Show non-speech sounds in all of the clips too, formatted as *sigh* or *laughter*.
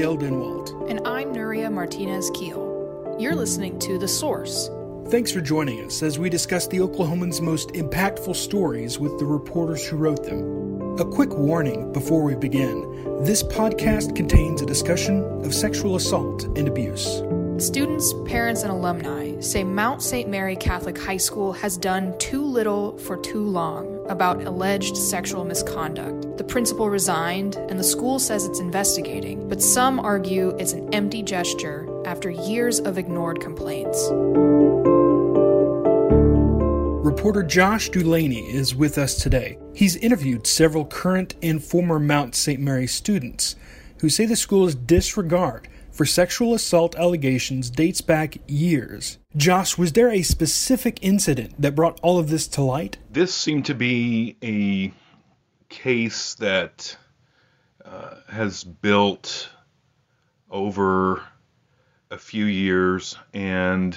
Dale Denwalt. And I'm Nuria Martinez Keel. You're listening to The Source. Thanks for joining us as we discuss the Oklahoman's most impactful stories with the reporters who wrote them. A quick warning before we begin this podcast contains a discussion of sexual assault and abuse. Students, parents, and alumni say Mount St. Mary Catholic High School has done too little for too long about alleged sexual misconduct. The principal resigned, and the school says it's investigating, but some argue it's an empty gesture after years of ignored complaints. Reporter Josh Dulaney is with us today. He's interviewed several current and former Mount St. Mary students who say the school's disregard for sexual assault allegations dates back years. Josh, was there a specific incident that brought all of this to light? This seemed to be a case that uh, has built over a few years, and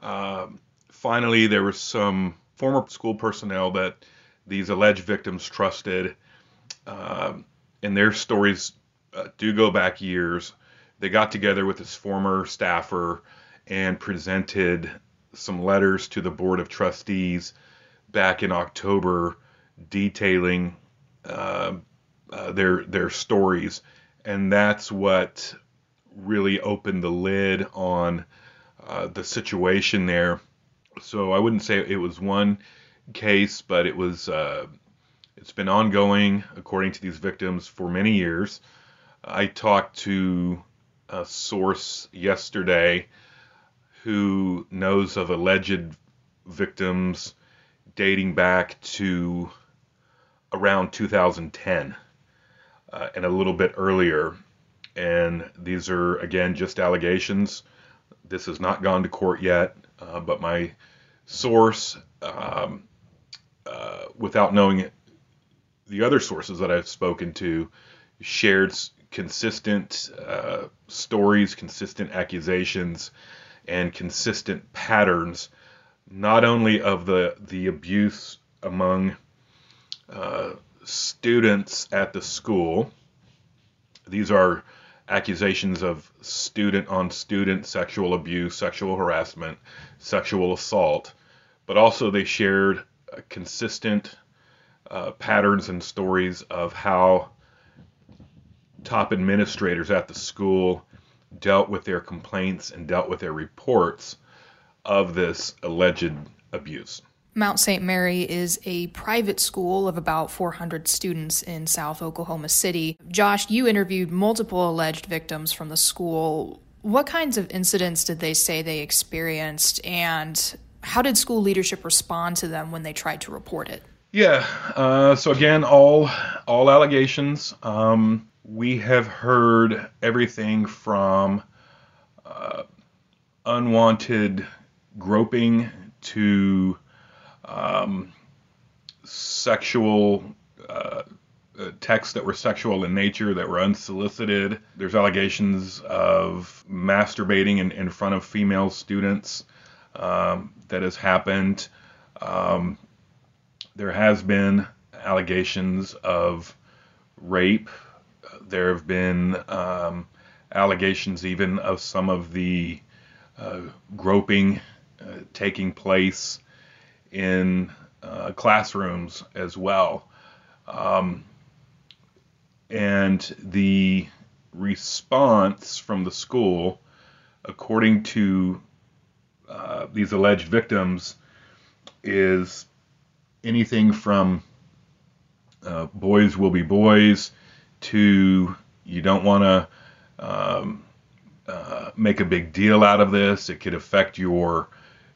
uh, finally, there was some former school personnel that these alleged victims trusted, uh, and their stories uh, do go back years they got together with his former staffer and presented some letters to the board of trustees back in October detailing uh, uh, their their stories, and that's what really opened the lid on uh, the situation there. So I wouldn't say it was one case, but it was uh, it's been ongoing according to these victims for many years. I talked to a source yesterday who knows of alleged victims dating back to around 2010 uh, and a little bit earlier. And these are, again, just allegations. This has not gone to court yet, uh, but my source, um, uh, without knowing it, the other sources that I've spoken to, shared consistent uh, stories, consistent accusations, and consistent patterns, not only of the the abuse among uh, students at the school. These are accusations of student on student sexual abuse, sexual harassment, sexual assault, but also they shared consistent uh, patterns and stories of how top administrators at the school dealt with their complaints and dealt with their reports of this alleged abuse. Mount St. Mary is a private school of about 400 students in South Oklahoma City. Josh, you interviewed multiple alleged victims from the school. What kinds of incidents did they say they experienced, and how did school leadership respond to them when they tried to report it? Yeah, uh, so again, all all allegations. Um, we have heard everything from uh, unwanted groping to um, sexual uh, texts that were sexual in nature that were unsolicited. There's allegations of masturbating in, in front of female students um, that has happened. Um, there has been allegations of rape there have been um, allegations even of some of the uh, groping uh, taking place in uh, classrooms as well. Um, and the response from the school, according to uh, these alleged victims, is anything from uh, boys will be boys to you don't want to um, uh, make a big deal out of this. It could affect your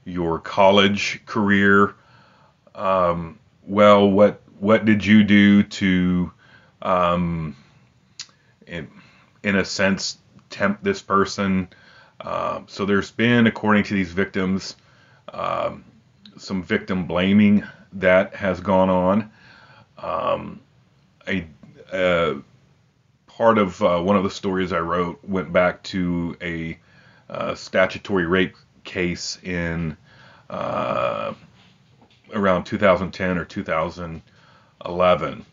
your college career. Um, well, what what did you do to, um, in, in a sense, tempt this person? Uh, so there's been, according to these victims, um, some victim blaming that has gone on. Um, a, uh, part of uh, one of the stories I wrote went back to a uh, statutory rape case in uh, around 2010 or 2011.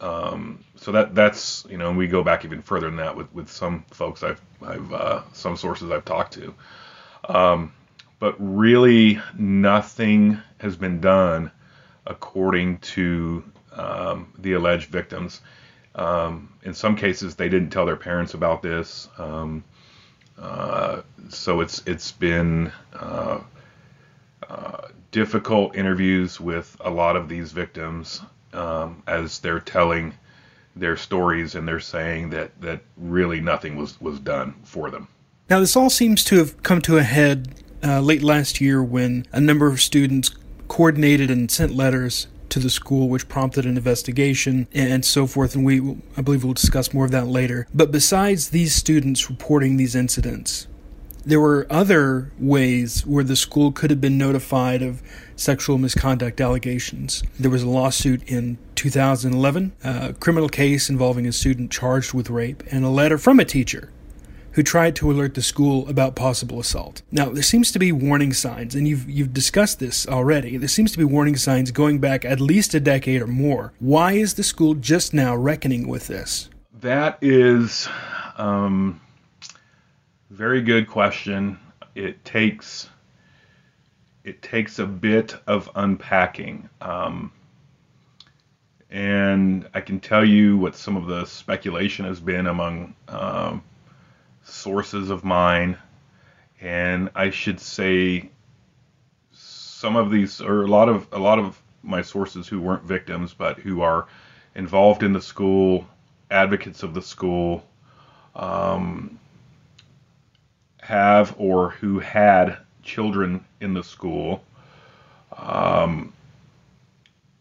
Um, so that that's you know, and we go back even further than that with, with some folks I've I've uh, some sources I've talked to. Um, but really, nothing has been done according to um, the alleged victims. Um, in some cases, they didn't tell their parents about this, um, uh, so it's it's been uh, uh, difficult interviews with a lot of these victims um, as they're telling their stories and they're saying that that really nothing was was done for them. Now, this all seems to have come to a head uh, late last year when a number of students coordinated and sent letters to the school, which prompted an investigation and so forth. And we, I believe, we'll discuss more of that later. But besides these students reporting these incidents, there were other ways where the school could have been notified of sexual misconduct allegations. There was a lawsuit in 2011, a criminal case involving a student charged with rape, and a letter from a teacher who tried to alert the school about possible assault. Now, there seems to be warning signs, and you've you've discussed this already. There seems to be warning signs going back at least a decade or more. Why is the school just now reckoning with this? That is um, very good question. It takes it takes a bit of unpacking. Um, and I can tell you what some of the speculation has been among um, sources of mine, and I should say some of these, or a lot of a lot of my sources who weren't victims, but who are involved in the school, advocates of the school, um, have or who had children in the school. Um,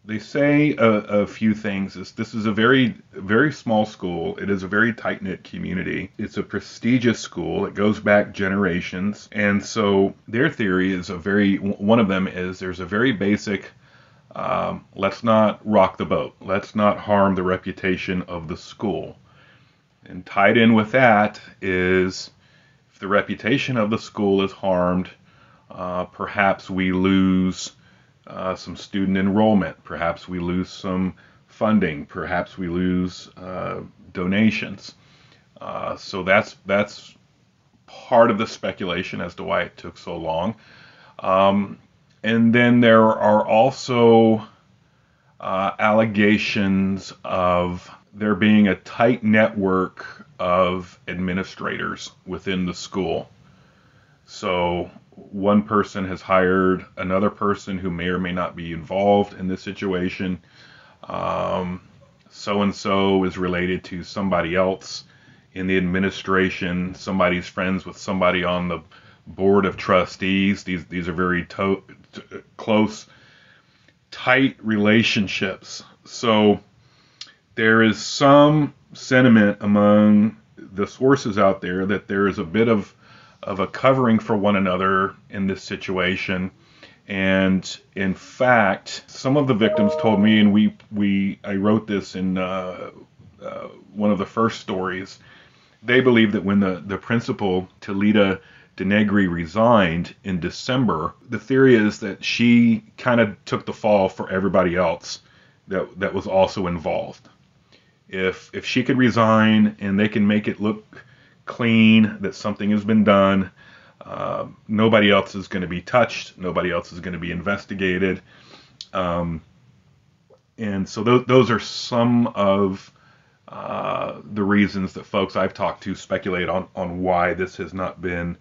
they say a, a, few things. This, this is a very, very small school. It is a very tight knit community. It's a prestigious school. It goes back generations. And so their theory is a very, one of them is there's a very basic um, let's not rock the boat. Let's not harm the reputation of the school. And tied in with that is if the reputation of the school is harmed, uh, perhaps we lose uh, some student enrollment. Perhaps we lose some funding. Perhaps we lose uh, donations. Uh, so that's that's part of the speculation as to why it took so long. Um, and then there are also uh, allegations of there being a tight network of administrators within the school. So one person has hired another person who may or may not be involved in this situation. So and so is related to somebody else in the administration. Somebody's friends with somebody on the board of trustees. These these are very to- t- close, tight relationships. So there is some sentiment among the sources out there that there is a bit of of a covering for one another in this situation. And in fact, some of the victims told me, and we we I wrote this in uh, uh, one of the first stories. They believe that when the the principal Talita Denegri resigned in December, the theory is that she kind of took the fall for everybody else that that was also involved. If if she could resign and they can make it look clean, that something has been done. Uh, nobody else is going to be touched. Nobody else is going to be investigated. Um, and so those, those are some of uh, the reasons that folks I've talked to speculate on, on why this has not been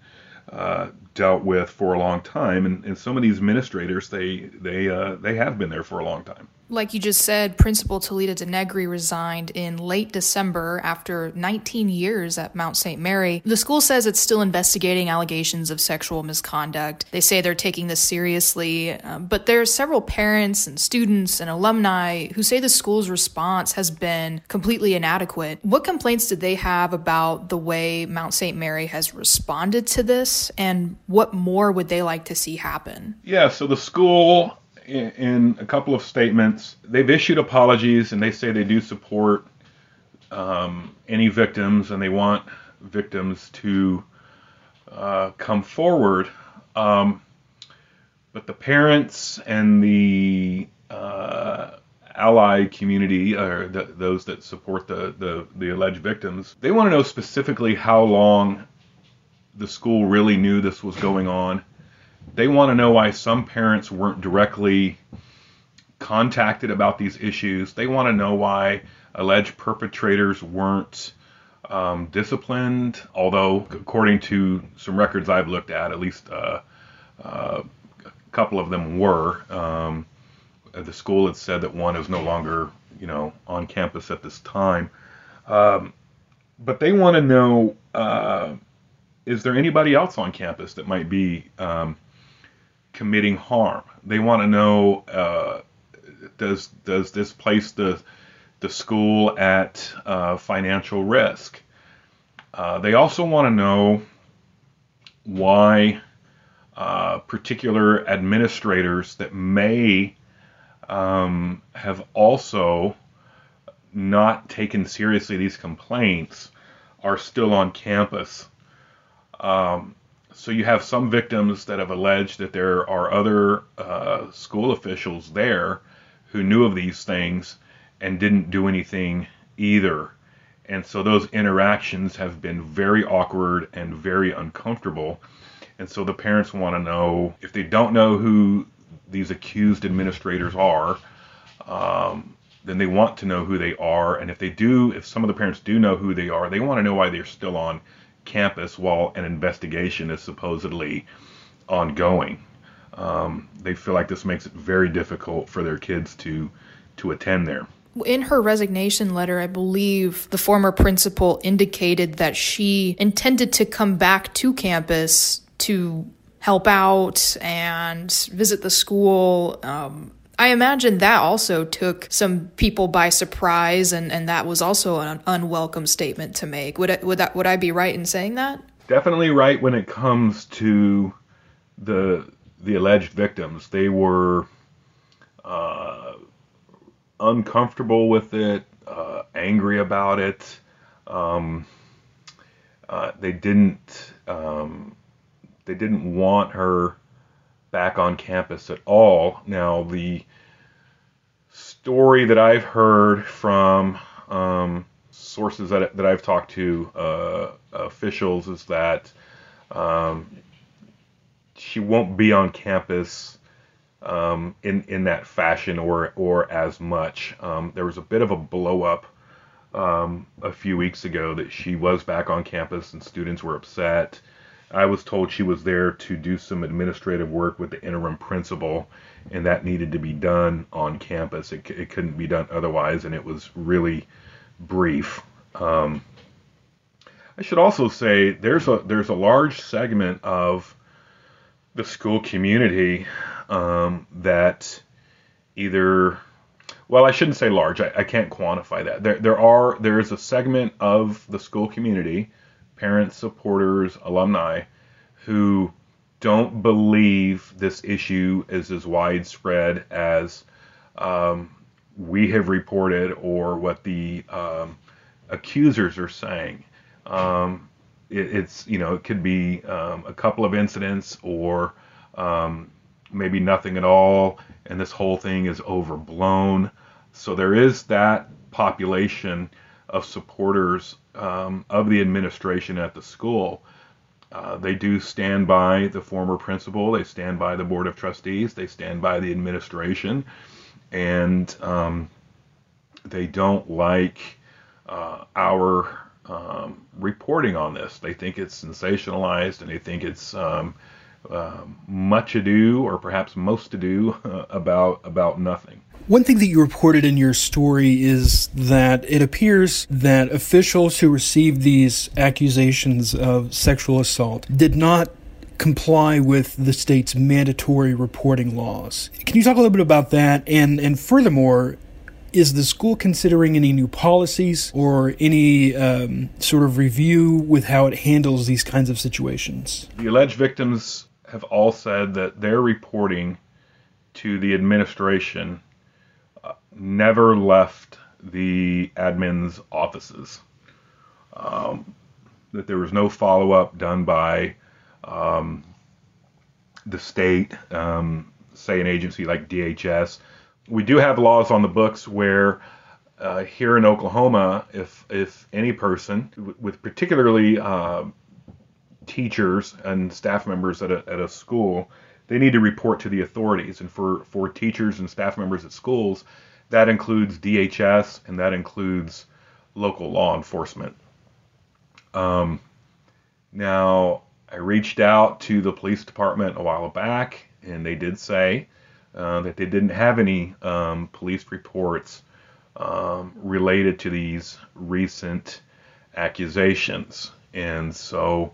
uh, dealt with for a long time. And, and some of these administrators, they they uh, they have been there for a long time. Like you just said, Principal Talita Denegri resigned in late December after 19 years at Mount St. Mary. The school says it's still investigating allegations of sexual misconduct. They say they're taking this seriously, um, but there are several parents and students and alumni who say the school's response has been completely inadequate. What complaints did they have about the way Mount St. Mary has responded to this, and what more would they like to see happen? Yeah, so the school in, a couple of statements, they've issued apologies and they say they do support um, any victims and they want victims to uh, come forward. Um, but the parents and the uh, ally community, or the, those that support the, the, the alleged victims, they want to know specifically how long the school really knew this was going on. They want to know why some parents weren't directly contacted about these issues. They want to know why alleged perpetrators weren't um, disciplined, although, according to some records I've looked at, at least uh, uh, a couple of them were. Um, the school had said that one is no longer, you know, on campus at this time. Um, but they want to know uh, is there anybody else on campus that might be um, committing harm? They want to know uh, does does this place the the school at uh, financial risk? Uh, they also want to know why uh, particular administrators that may um, have also not taken seriously these complaints are still on campus. Um, so you have some victims that have alleged that there are other uh, school officials there who knew of these things and didn't do anything either. And so those interactions have been very awkward and very uncomfortable. And so the parents want to know if they don't know who these accused administrators are, um, then they want to know who they are. And if they do, if some of the parents do know who they are, they want to know why they're still on campus while an investigation is supposedly ongoing. Um, they feel like this makes it very difficult for their kids to to attend there. In her resignation letter, I believe the former principal indicated that she intended to come back to campus to help out and visit the school. Um, I imagine that also took some people by surprise, and, and that was also an unwelcome statement to make. Would I, would that would I be right in saying that? Definitely right when it comes to the the alleged victims. They were uh, uncomfortable with it, uh, angry about it. Um, uh, they didn't um, they didn't want her back on campus at all. Now, the story that I've heard from um, sources that, that I've talked to, uh, officials, is that um, she won't be on campus um, in in that fashion or or as much. Um, there was a bit of a blow up um, a few weeks ago that she was back on campus and students were upset. I was told she was there to do some administrative work with the interim principal, and that needed to be done on campus. It, it couldn't be done otherwise, and it was really brief. Um, I should also say there's a there's a large segment of the school community um, that either well I shouldn't say large I, I can't quantify that there there are there is a segment of the school community parents, supporters, alumni who don't believe this issue is as widespread as um, we have reported or what the um, accusers are saying. Um, it, it's you know it could be um, a couple of incidents or um, maybe nothing at all, and this whole thing is overblown. So there is that population of supporters um, of the administration at the school. Uh, they do stand by the former principal, they stand by the board of trustees, they stand by the administration, and um, they don't like uh, our um, reporting on this. They think it's sensationalized and they think it's um, uh, much ado or perhaps most ado *laughs* about about nothing. One thing that you reported in your story is that it appears that officials who received these accusations of sexual assault did not comply with the state's mandatory reporting laws. Can you talk a little bit about that? And and furthermore, is the school considering any new policies or any um, sort of review with how it handles these kinds of situations? The alleged victims have all said that their reporting to the administration never left the admin's offices. Um, that there was no follow up done by um, the state, um, say an agency like DHS, we do have laws on the books where uh, here in Oklahoma, if if any person with particularly uh, teachers and staff members at a, at a school, they need to report to the authorities. And for for teachers and staff members at schools, that includes DHS and that includes local law enforcement. Um, now, I reached out to the police department a while back, and they did say uh, that they didn't have any um, police reports um, related to these recent accusations. And so,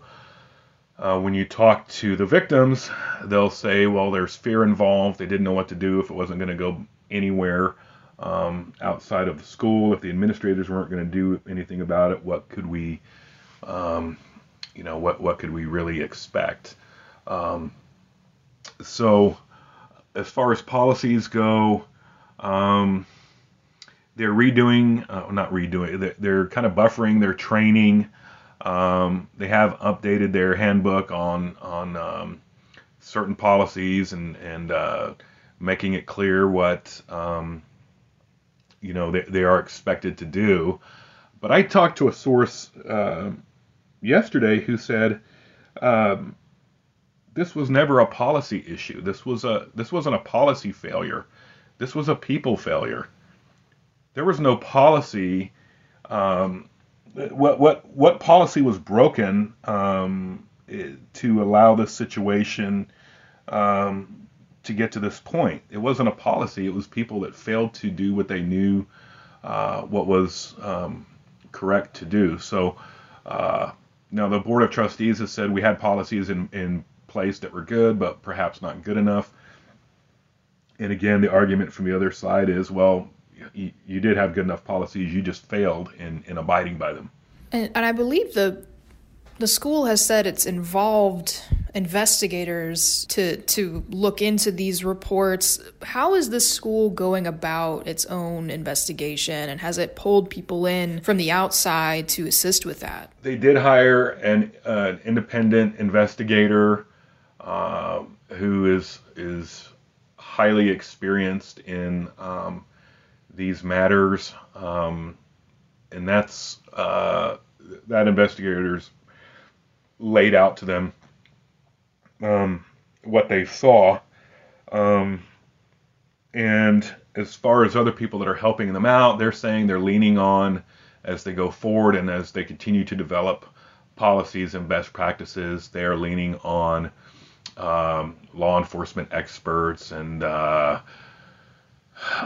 uh, when you talk to the victims, they'll say, well, there's fear involved. They didn't know what to do if it wasn't going to go anywhere um, outside of the school. If the administrators weren't going to do anything about it, what could we, um, you know, what what could we really expect? Um, so, as far as policies go, um, they're redoing, uh, not redoing, they're, they're, kind of buffering their training. Um, they have updated their handbook on on um, certain policies and and uh, making it clear what um, you know they, they are expected to do. But I talked to a source uh, yesterday who said um, this was never a policy issue. This was a this wasn't a policy failure. This was a people failure. There was no policy. Um, what what what policy was broken um, to allow this situation um, to get to this point. It wasn't a policy. It was people that failed to do what they knew uh, what was um, correct to do. So uh, now the board of trustees has said we had policies in, in place that were good, but perhaps not good enough. And again, the argument from the other side is, well, you, you did have good enough policies, you just failed in, in abiding by them. And, and I believe the the school has said it's involved investigators to to look into these reports. How is this school going about its own investigation, and has it pulled people in from the outside to assist with that? They did hire an uh, independent investigator uh, who is is highly experienced in um, these matters, um, and that's uh, that investigator's laid out to them um, what they saw. Um, and as far as other people that are helping them out, they're saying they're leaning on as they go forward and as they continue to develop policies and best practices, they are leaning on um, law enforcement experts and uh,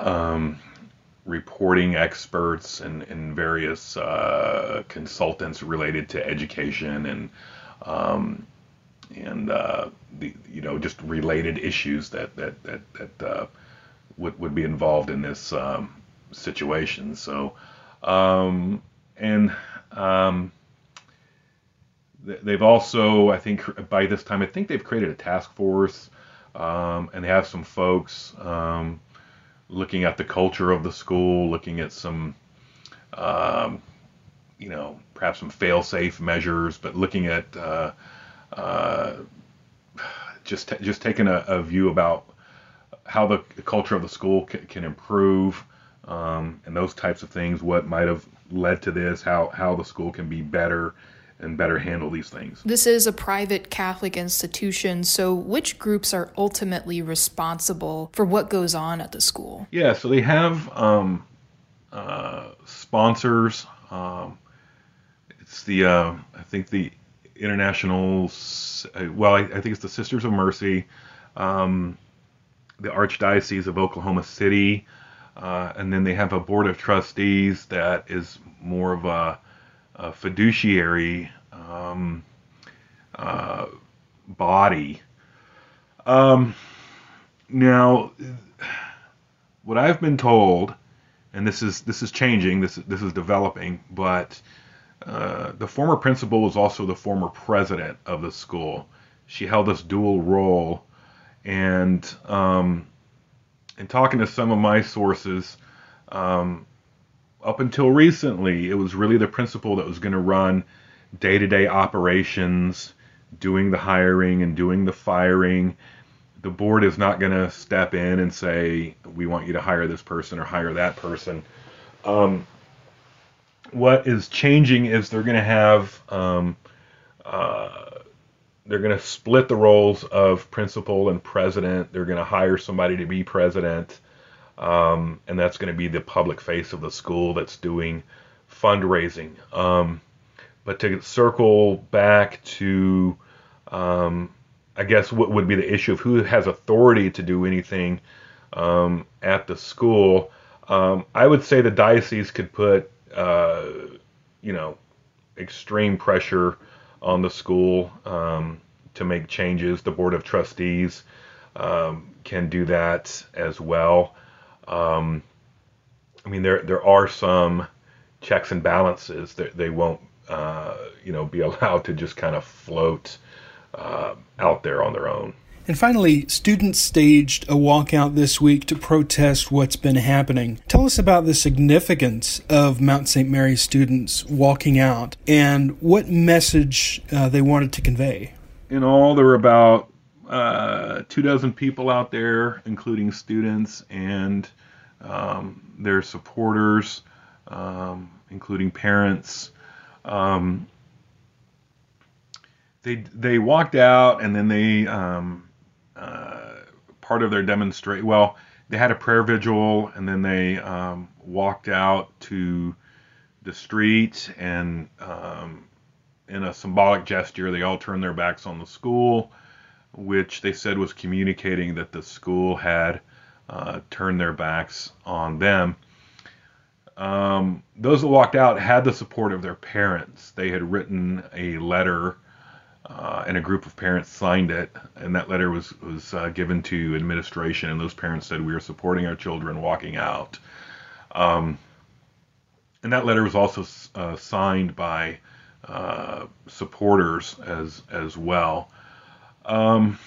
um, reporting experts and, and various uh, consultants related to education and um, and uh, the you know just related issues that that that, that uh, would would be involved in this um, situation. So um, and um, they've also I think by this time I think they've created a task force um, and they have some folks um, looking at the culture of the school, looking at some um, you know perhaps some fail-safe measures, but looking at uh, uh, just just taking a, a, view about how the culture of the school can, can improve um, and those types of things. What might have led to this? How how the school can be better and better handle these things. This is a private Catholic institution, so which groups are ultimately responsible for what goes on at the school? Yeah, so they have um, uh, sponsors. Um, it's the uh, I think the international. Well, I, I, think it's the Sisters of Mercy, um, the Archdiocese of Oklahoma City, uh, and then they have a board of trustees that is more of a, a fiduciary um, uh, body. Um, now, what I've been told, and this is this is changing, this this is developing, but uh, the former principal was also the former president of the school. She held this dual role, and um, in talking to some of my sources, um, up until recently, it was really the principal that was going to run day-to-day operations, doing the hiring and doing the firing, the board is not going to step in and say we want you to hire this person or hire that person. Um, what is changing is they're going to have um, uh, they're going to split the roles of principal and president. They're going to hire somebody to be president, um, and that's going to be the public face of the school that's doing fundraising. Um, but to circle back to, um, I guess, what would be the issue of who has authority to do anything um, at the school, um, I would say the diocese could put, uh, you know, extreme pressure on the school um, to make changes. The board of trustees can do that as well. Um, I mean, there there are some checks and balances that they won't, uh, you know, be *laughs* allowed to just kind of float uh, out there on their own. And finally, students staged a walkout this week to protest what's been happening. Tell us about the significance of Mount St. Mary's students walking out and what message uh, they wanted to convey. In all, there were about uh, two dozen people out there, including students and um, their supporters, um, including parents. Um, they they walked out and then they um, uh, part of their demonstration. Well, they had a prayer vigil, and then they um, walked out to the street, and um, in a symbolic gesture, they all turned their backs on the school, which they said was communicating that the school had uh, turned their backs on them. Um, those that walked out had the support of their parents. They had written a letter uh, and a group of parents signed it, and that letter was was uh, given to administration, and those parents said we are supporting our children walking out. Um, and that letter was also uh, signed by uh, supporters as as well. Um,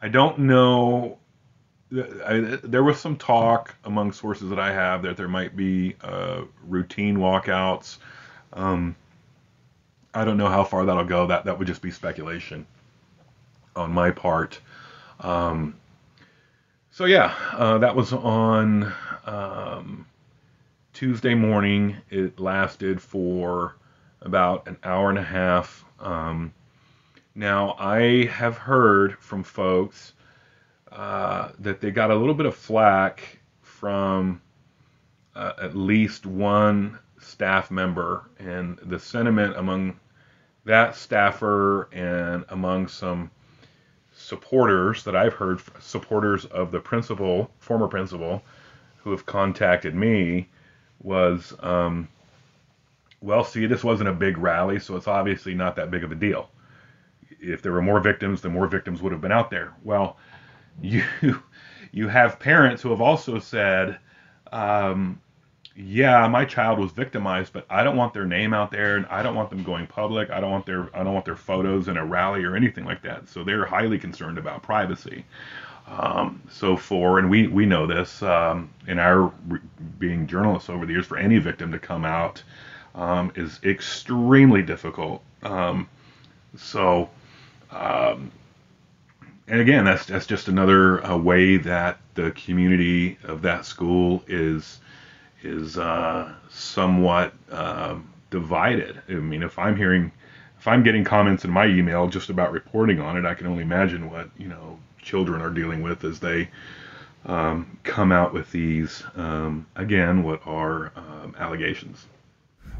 I don't know. I, there was some talk among sources that I have that there might be uh, routine walkouts. Um, I don't know how far that'll go. That that would just be speculation on my part. Um, so yeah, uh, that was on um, Tuesday morning. It lasted for about an hour and a half. Um, now I have heard from folks uh, that they got a little bit of flack from uh, at least one staff member, and the sentiment among that staffer and among some supporters that I've heard, supporters of the principal, former principal, who have contacted me, was, um, well, see, this wasn't a big rally, so it's obviously not that big of a deal. If there were more victims, then more victims would have been out there. Well, *laughs* you you have parents who have also said, um, yeah, my child was victimized, but I don't want their name out there, and I don't want them going public. I don't want their I don't want their photos in a rally or anything like that. So they're highly concerned about privacy. Um, so for and we we know this um, in our re- being journalists over the years, for any victim to come out um, is extremely difficult. Um, so. Um, and again, that's that's just another uh, way that the community of that school is is uh, somewhat uh, divided. I mean, if I'm hearing, if I'm getting comments in my email just about reporting on it, I can only imagine what you know children are dealing with as they um, come out with these um, again, what are um, allegations.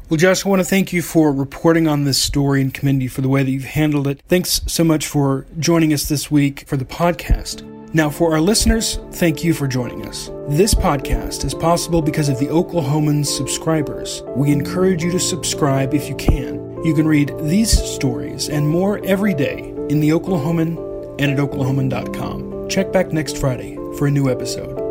Well, Josh, I want to thank you for reporting on this story and commend you for the way that you've handled it. Thanks so much for joining us this week for the podcast. Now, for our listeners, thank you for joining us. This podcast is possible because of the Oklahoman subscribers. We encourage you to subscribe if you can. You can read these stories and more every day in the Oklahoman and at oklahoman.com. Check back next Friday for a new episode.